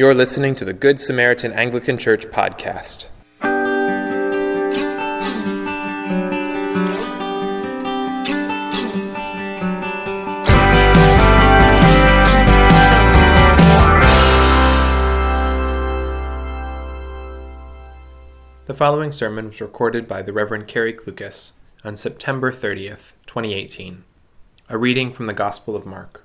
You're listening to the Good Samaritan Anglican Church podcast. The following sermon was recorded by the Reverend Carrie Klukas on September 30th, 2018. A reading from the Gospel of Mark.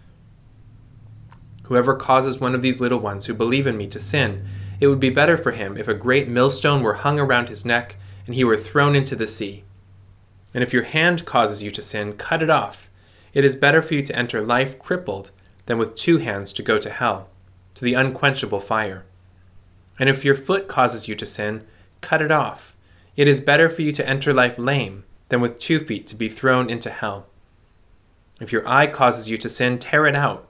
Whoever causes one of these little ones who believe in me to sin, it would be better for him if a great millstone were hung around his neck and he were thrown into the sea. And if your hand causes you to sin, cut it off. It is better for you to enter life crippled than with two hands to go to hell, to the unquenchable fire. And if your foot causes you to sin, cut it off. It is better for you to enter life lame than with two feet to be thrown into hell. If your eye causes you to sin, tear it out.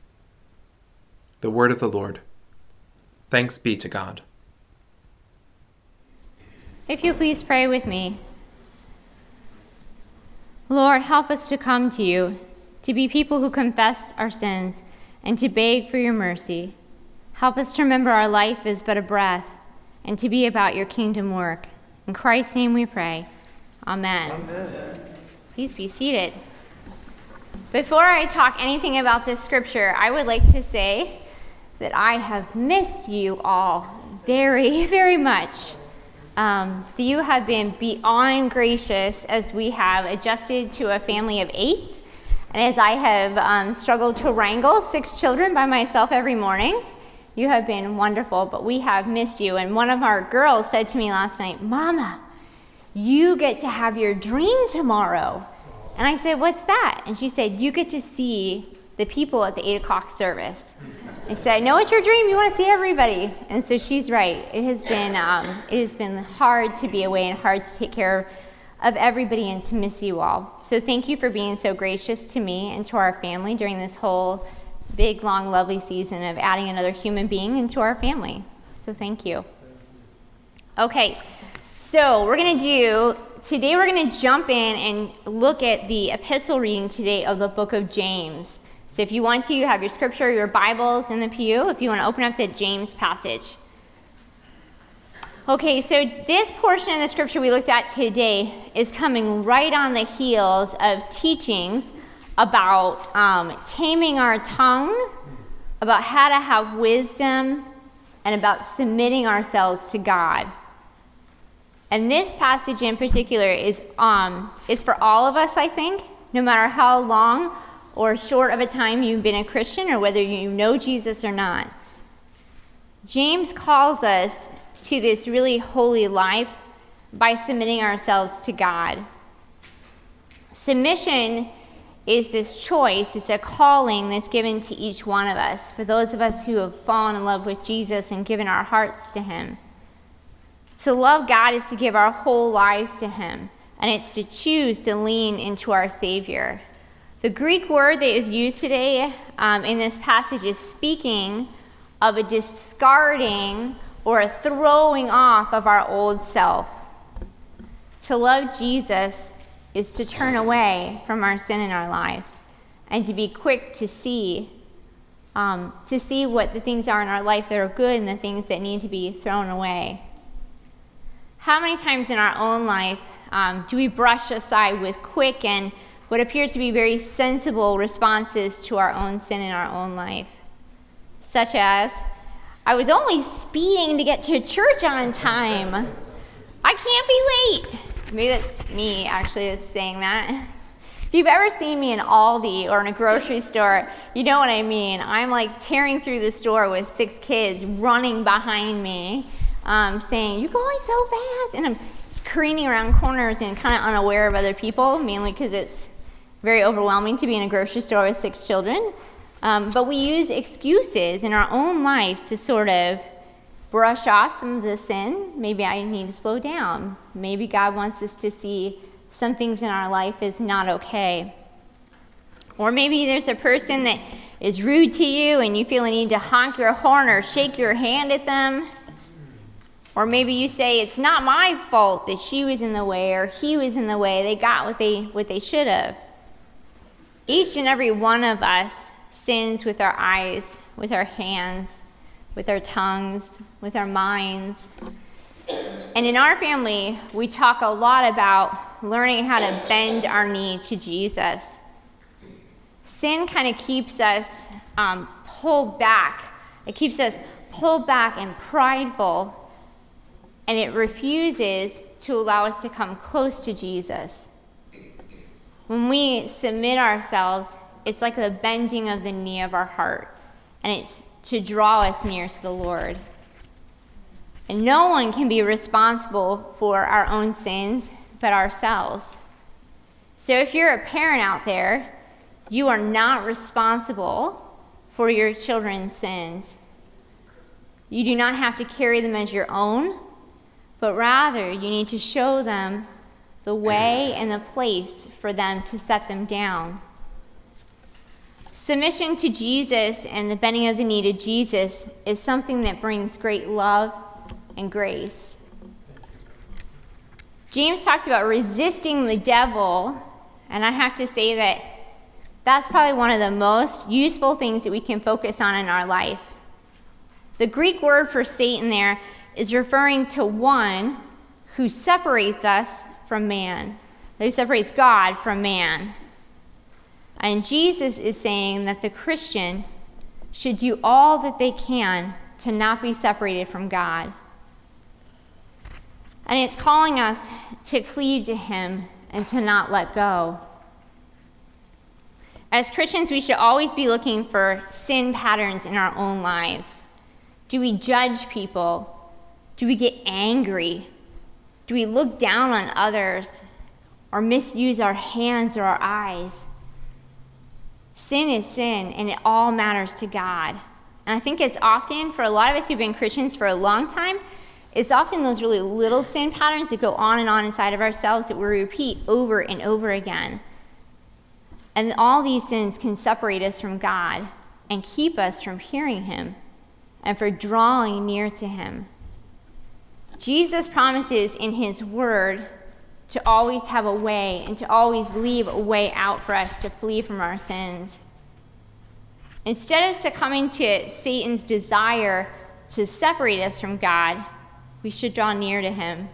The word of the Lord. Thanks be to God. If you please pray with me. Lord, help us to come to you, to be people who confess our sins, and to beg for your mercy. Help us to remember our life is but a breath, and to be about your kingdom work. In Christ's name we pray. Amen. Amen. Please be seated. Before I talk anything about this scripture, I would like to say that I have missed you all very, very much. Um, you have been beyond gracious as we have adjusted to a family of eight, and as I have um, struggled to wrangle six children by myself every morning. You have been wonderful, but we have missed you. And one of our girls said to me last night, Mama, you get to have your dream tomorrow. And I said, What's that? And she said, You get to see the people at the 8 o'clock service. And she said, I know it's your dream. You want to see everybody. And so she's right. It has been, um, it has been hard to be away and hard to take care of everybody and to miss you all. So thank you for being so gracious to me and to our family during this whole big, long, lovely season of adding another human being into our family. So thank you. Okay, so we're going to do, today we're going to jump in and look at the epistle reading today of the book of James. So if you want to, you have your scripture, your Bibles in the pew, if you want to open up the James passage. Okay, so this portion of the scripture we looked at today is coming right on the heels of teachings about um, taming our tongue, about how to have wisdom, and about submitting ourselves to God. And this passage in particular is, um, is for all of us, I think, no matter how long or short of a time you've been a Christian or whether you know Jesus or not. James calls us to this really holy life by submitting ourselves to God. Submission is this choice, it's a calling that's given to each one of us, for those of us who have fallen in love with Jesus and given our hearts to Him. To love God is to give our whole lives to Him, and it's to choose to lean into our Savior. The Greek word that is used today um, in this passage is speaking of a discarding or a throwing off of our old self. To love Jesus is to turn away from our sin in our lives and to be quick to see um, to see what the things are in our life that are good and the things that need to be thrown away. How many times in our own life um, do we brush aside with quick and what appears to be very sensible responses to our own sin in our own life, such as, I was only speeding to get to church on time. I can't be late. Maybe that's me actually is saying that. If you've ever seen me in Aldi or in a grocery store, you know what I mean. I'm like tearing through the store with six kids running behind me, um, saying, You're going so fast. And I'm careening around corners and kind of unaware of other people, mainly because it's very overwhelming to be in a grocery store with six children. Um, but we use excuses in our own life to sort of brush off some of the sin. Maybe I need to slow down. Maybe God wants us to see some things in our life is not okay. Or maybe there's a person that is rude to you and you feel a need to honk your horn or shake your hand at them. Or maybe you say, It's not my fault that she was in the way or he was in the way. They got what they, what they should have. Each and every one of us sins with our eyes, with our hands, with our tongues, with our minds. And in our family, we talk a lot about learning how to bend our knee to Jesus. Sin kind of keeps us um, pulled back, it keeps us pulled back and prideful, and it refuses to allow us to come close to Jesus. When we submit ourselves, it's like the bending of the knee of our heart, and it's to draw us near to the Lord. And no one can be responsible for our own sins but ourselves. So if you're a parent out there, you are not responsible for your children's sins. You do not have to carry them as your own, but rather you need to show them the way and the place for them to set them down. Submission to Jesus and the bending of the knee to Jesus is something that brings great love and grace. James talks about resisting the devil, and I have to say that that's probably one of the most useful things that we can focus on in our life. The Greek word for Satan there is referring to one who separates us from man, who separates God from man. And Jesus is saying that the Christian should do all that they can to not be separated from God. And it's calling us to cleave to Him and to not let go. As Christians, we should always be looking for sin patterns in our own lives. Do we judge people? Do we get angry? Do we look down on others or misuse our hands or our eyes? Sin is sin, and it all matters to God. And I think it's often, for a lot of us who've been Christians for a long time, it's often those really little sin patterns that go on and on inside of ourselves that we repeat over and over again. And all these sins can separate us from God and keep us from hearing Him and for drawing near to Him. Jesus promises in His Word to always have a way and to always leave a way out for us to flee from our sins. Instead of succumbing to Satan's desire to separate us from God, we should draw near to him.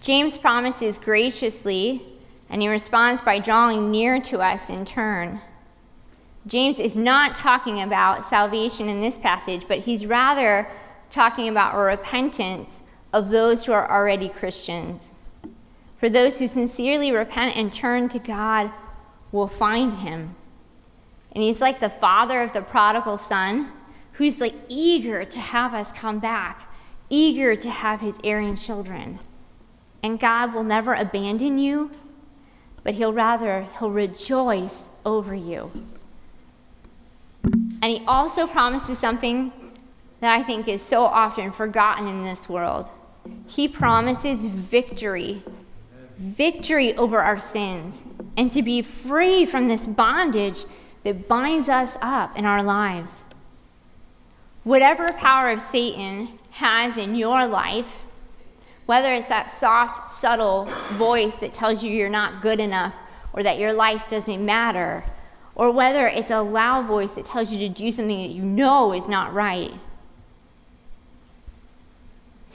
James promises graciously, and he responds by drawing near to us in turn. James is not talking about salvation in this passage, but he's rather talking about a repentance of those who are already Christians. For those who sincerely repent and turn to God will find him. And he's like the father of the prodigal son who's like eager to have us come back eager to have his erring children. And God will never abandon you, but he'll rather he'll rejoice over you. And he also promises something that I think is so often forgotten in this world. He promises victory. Victory over our sins and to be free from this bondage that binds us up in our lives. Whatever power of Satan has in your life, whether it's that soft, subtle voice that tells you you're not good enough or that your life doesn't matter, or whether it's a loud voice that tells you to do something that you know is not right.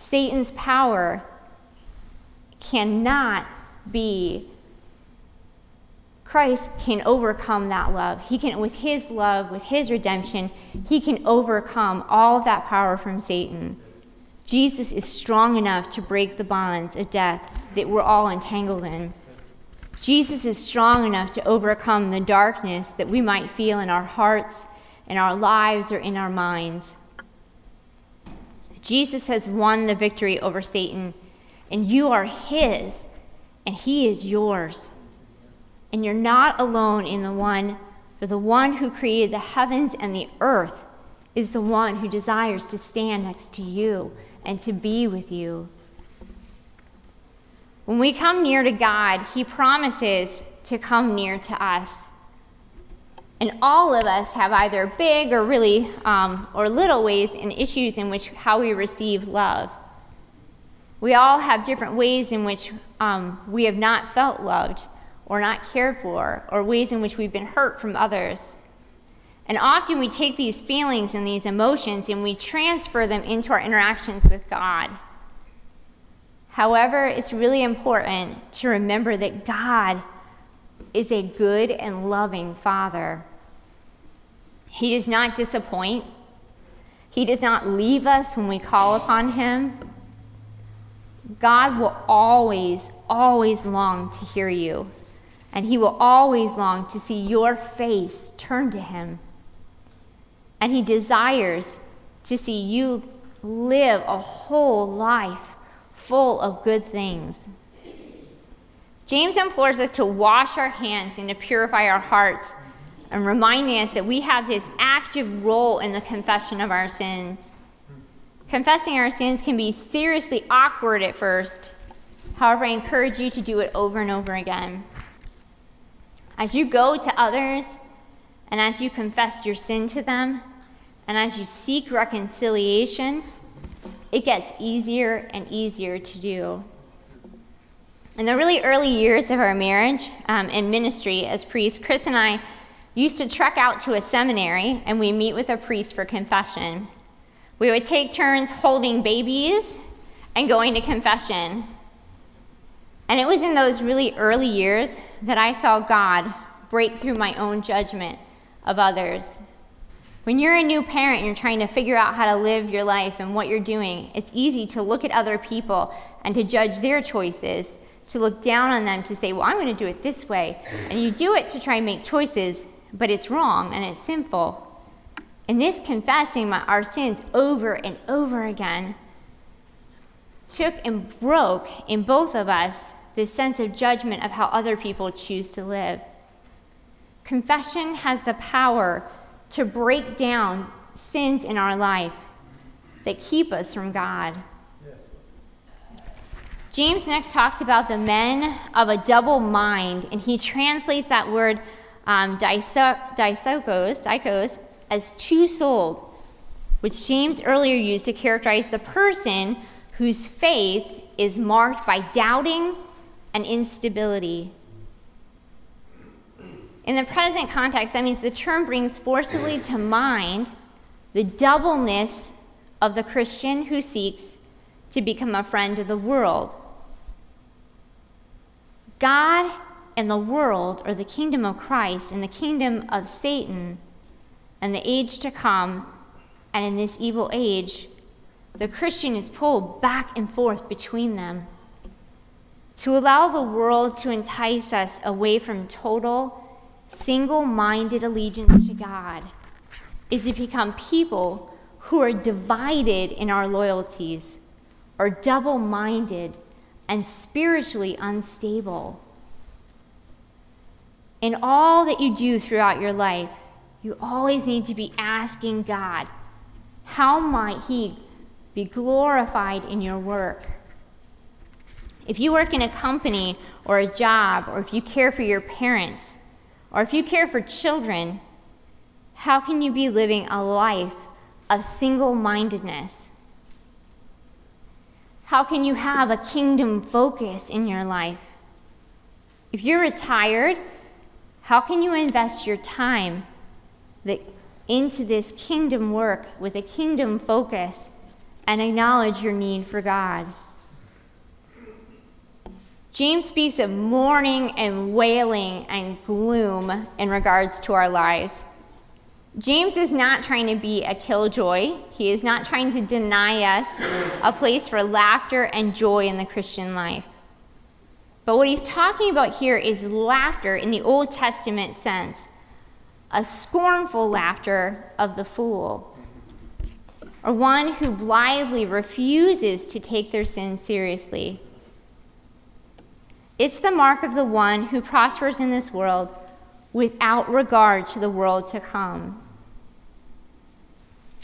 Satan's power cannot be Christ can overcome that love. He can, with his love, with his redemption, he can overcome all of that power from Satan. Jesus is strong enough to break the bonds of death that we're all entangled in. Jesus is strong enough to overcome the darkness that we might feel in our hearts, in our lives, or in our minds. Jesus has won the victory over Satan, and you are his, and he is yours. And you're not alone in the one, for the one who created the heavens and the earth is the one who desires to stand next to you and to be with you. When we come near to God, He promises to come near to us. And all of us have either big or really um, or little ways and issues in which how we receive love. We all have different ways in which um, we have not felt loved or not cared for, or ways in which we've been hurt from others. And often we take these feelings and these emotions and we transfer them into our interactions with God. However, it's really important to remember that God is a good and loving Father. He does not disappoint, He does not leave us when we call upon Him. God will always, always long to hear you, and He will always long to see your face turn to Him. And He desires to see you live a whole life full of good things. James implores us to wash our hands and to purify our hearts, and reminding us that we have this active role in the confession of our sins. Confessing our sins can be seriously awkward at first. However, I encourage you to do it over and over again. As you go to others and as you confess your sin to them, and as you seek reconciliation, it gets easier and easier to do. In the really early years of our marriage um, and ministry as priests, Chris and I used to trek out to a seminary and we meet with a priest for confession. We would take turns holding babies and going to confession. And it was in those really early years that I saw God break through my own judgment of others when you're a new parent and you're trying to figure out how to live your life and what you're doing, it's easy to look at other people and to judge their choices, to look down on them, to say, Well, I'm going to do it this way. And you do it to try and make choices, but it's wrong and it's sinful. And this confessing my, our sins over and over again took and broke in both of us this sense of judgment of how other people choose to live. Confession has the power to break down sins in our life that keep us from God. James next talks about the men of a double mind, and he translates that word um, dipsychos, as two-souled, which James earlier used to characterize the person whose faith is marked by doubting and instability. In the present context, that means the term brings forcibly to mind the doubleness of the Christian who seeks to become a friend of the world. God and the world, or the kingdom of Christ and the kingdom of Satan, and the age to come, and in this evil age, the Christian is pulled back and forth between them. To allow the world to entice us away from total single minded allegiance to God is to become people who are divided in our loyalties, are double minded, and spiritually unstable. In all that you do throughout your life, you always need to be asking God, how might He be glorified in your work? If you work in a company or a job, or if you care for your parents, or if you care for children, how can you be living a life of single mindedness? How can you have a kingdom focus in your life? If you're retired, how can you invest your time that, into this kingdom work with a kingdom focus and acknowledge your need for God? James speaks of mourning and wailing and gloom in regards to our lives. James is not trying to be a killjoy. He is not trying to deny us a place for laughter and joy in the Christian life. But what he's talking about here is laughter in the Old Testament sense a scornful laughter of the fool, or one who blithely refuses to take their sin seriously. It's the mark of the one who prospers in this world without regard to the world to come.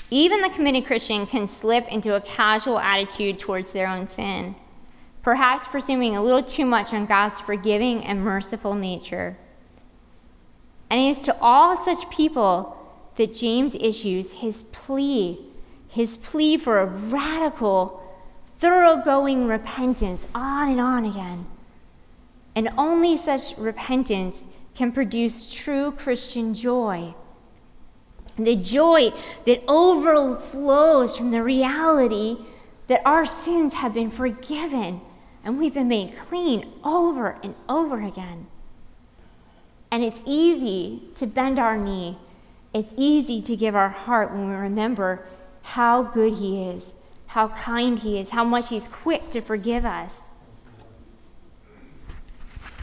Even the committed Christian can slip into a casual attitude towards their own sin, perhaps presuming a little too much on God's forgiving and merciful nature. And it is to all such people that James issues his plea, his plea for a radical, thoroughgoing repentance on and on again. And only such repentance can produce true Christian joy. The joy that overflows from the reality that our sins have been forgiven and we've been made clean over and over again. And it's easy to bend our knee. It's easy to give our heart when we remember how good He is, how kind He is, how much He's quick to forgive us.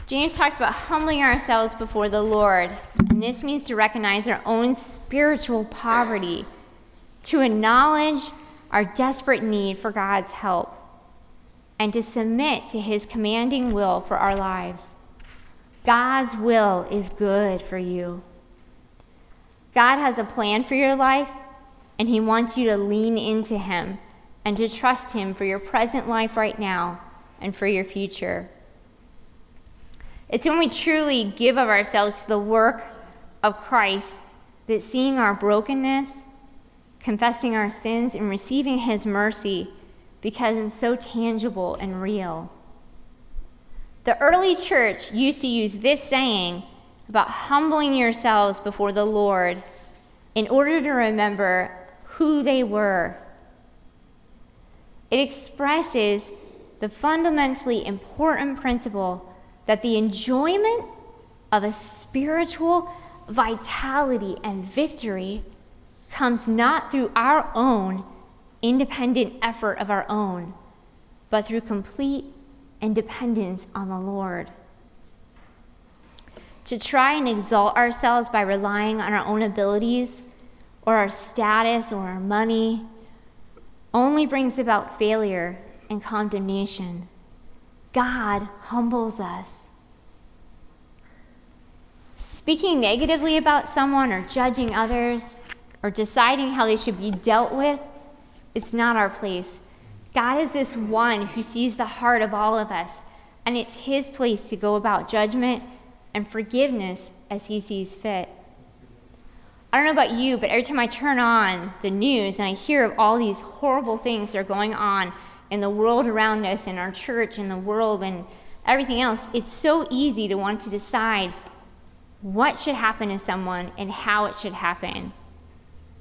James talks about humbling ourselves before the Lord, and this means to recognize our own spiritual poverty, to acknowledge our desperate need for God's help, and to submit to His commanding will for our lives. God's will is good for you. God has a plan for your life, and He wants you to lean into Him and to trust Him for your present life right now and for your future. It's when we truly give of ourselves to the work of Christ that seeing our brokenness, confessing our sins, and receiving His mercy becomes so tangible and real. The early church used to use this saying about humbling yourselves before the Lord in order to remember who they were. It expresses the fundamentally important principle that the enjoyment of a spiritual vitality and victory comes not through our own independent effort of our own, but through complete independence on the Lord. To try and exalt ourselves by relying on our own abilities or our status or our money only brings about failure and condemnation. God humbles us. Speaking negatively about someone or judging others or deciding how they should be dealt with is not our place. God is this one who sees the heart of all of us, and it's his place to go about judgment and forgiveness as he sees fit. I don't know about you, but every time I turn on the news and I hear of all these horrible things that are going on in the world around us, in our church, in the world, and everything else, it's so easy to want to decide what should happen to someone and how it should happen.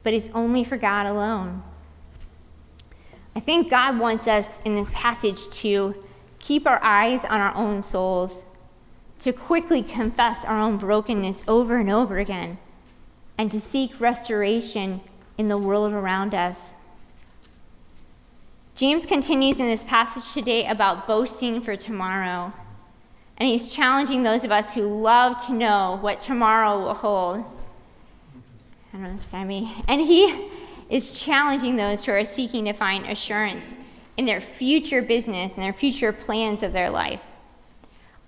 But it's only for God alone. I think God wants us in this passage to keep our eyes on our own souls, to quickly confess our own brokenness over and over again, and to seek restoration in the world around us. James continues in this passage today about boasting for tomorrow. And he's challenging those of us who love to know what tomorrow will hold. I don't know if I mean. And he is challenging those who are seeking to find assurance in their future business and their future plans of their life.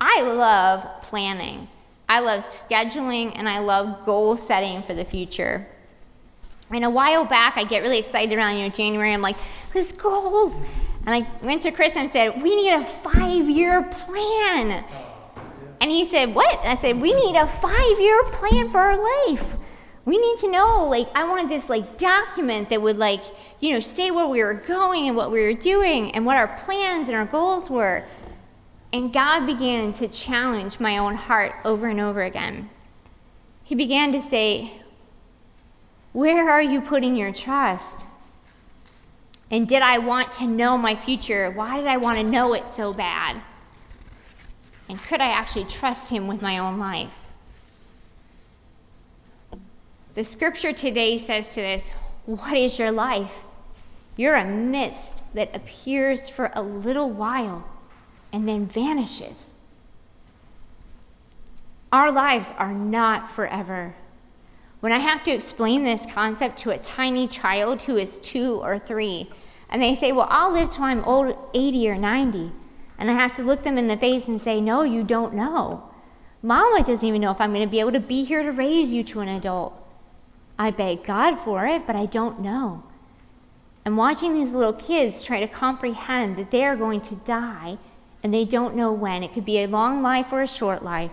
I love planning. I love scheduling and I love goal setting for the future. And a while back, I get really excited around you know January. I'm like, "This goals," and I went to Chris and said, "We need a five-year plan." Oh, and he said, "What?" And I said, "We need a five-year plan for our life. We need to know. Like, I wanted this like document that would like, you know, say where we were going and what we were doing and what our plans and our goals were." And God began to challenge my own heart over and over again. He began to say, where are you putting your trust? And did I want to know my future? Why did I want to know it so bad? And could I actually trust him with my own life? The scripture today says to this What is your life? You're a mist that appears for a little while and then vanishes. Our lives are not forever. When I have to explain this concept to a tiny child who is two or three, and they say, Well, I'll live till I'm old, 80 or 90. And I have to look them in the face and say, No, you don't know. Mama doesn't even know if I'm going to be able to be here to raise you to an adult. I beg God for it, but I don't know. And watching these little kids try to comprehend that they are going to die and they don't know when. It could be a long life or a short life.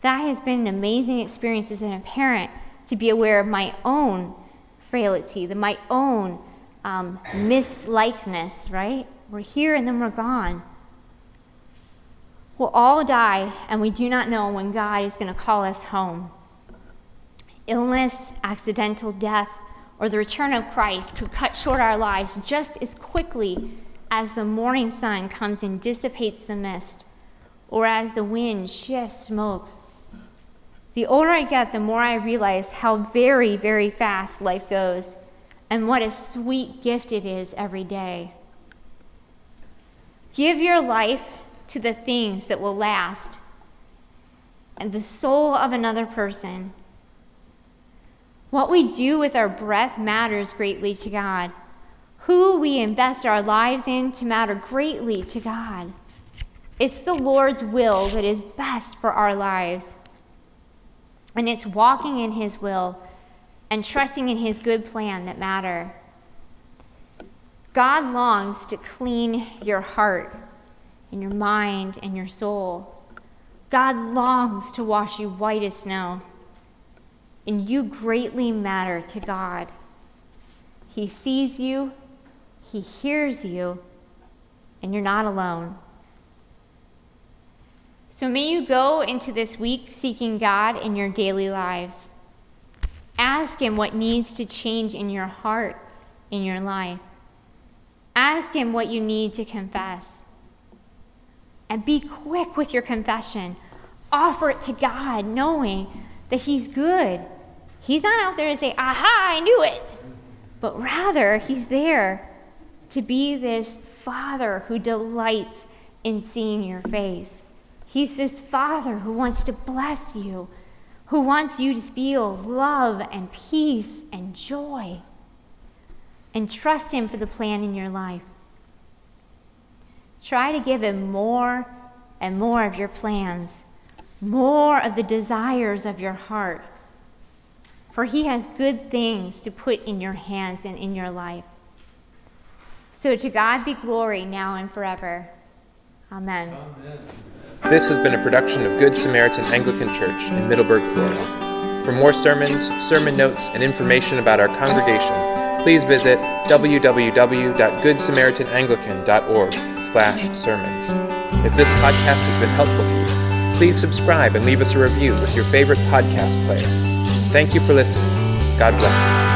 That has been an amazing experience as a parent to be aware of my own frailty, the, my own um, mislikeness, right? We're here and then we're gone. We'll all die, and we do not know when God is going to call us home. Illness, accidental death, or the return of Christ could cut short our lives just as quickly as the morning sun comes and dissipates the mist, or as the wind shifts smoke. The older I get, the more I realize how very, very fast life goes and what a sweet gift it is every day. Give your life to the things that will last and the soul of another person. What we do with our breath matters greatly to God. Who we invest our lives in to matter greatly to God. It's the Lord's will that is best for our lives. And it's walking in His will and trusting in His good plan that matter. God longs to clean your heart and your mind and your soul. God longs to wash you white as snow. And you greatly matter to God. He sees you, He hears you, and you're not alone. So may you go into this week seeking God in your daily lives. Ask Him what needs to change in your heart, in your life. Ask Him what you need to confess. And be quick with your confession. Offer it to God, knowing that He's good. He's not out there to say, Aha, I knew it. But rather, He's there to be this Father who delights in seeing your face. He's this Father who wants to bless you, who wants you to feel love and peace and joy. And trust Him for the plan in your life. Try to give Him more and more of your plans, more of the desires of your heart. For He has good things to put in your hands and in your life. So to God be glory now and forever. Amen. Amen. This has been a production of Good Samaritan Anglican Church in Middleburg, Florida. For more sermons, sermon notes, and information about our congregation, please visit www.goodsamaritananglican.org/sermons. If this podcast has been helpful to you, please subscribe and leave us a review with your favorite podcast player. Thank you for listening. God bless you.